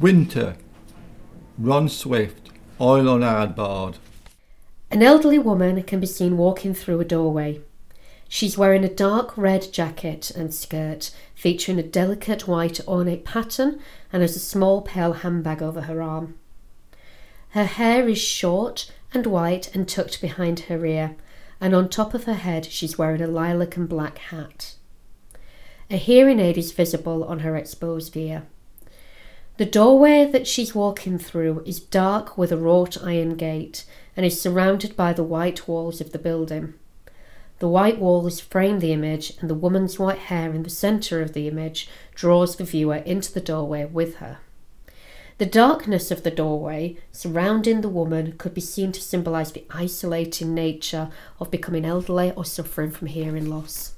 Winter. Ron Swift. Oil on hardboard. An elderly woman can be seen walking through a doorway. She's wearing a dark red jacket and skirt featuring a delicate white ornate pattern and has a small pale handbag over her arm. Her hair is short and white and tucked behind her ear, and on top of her head she's wearing a lilac and black hat. A hearing aid is visible on her exposed ear. The doorway that she's walking through is dark with a wrought iron gate and is surrounded by the white walls of the building. The white walls frame the image, and the woman's white hair in the centre of the image draws the viewer into the doorway with her. The darkness of the doorway surrounding the woman could be seen to symbolise the isolating nature of becoming elderly or suffering from hearing loss.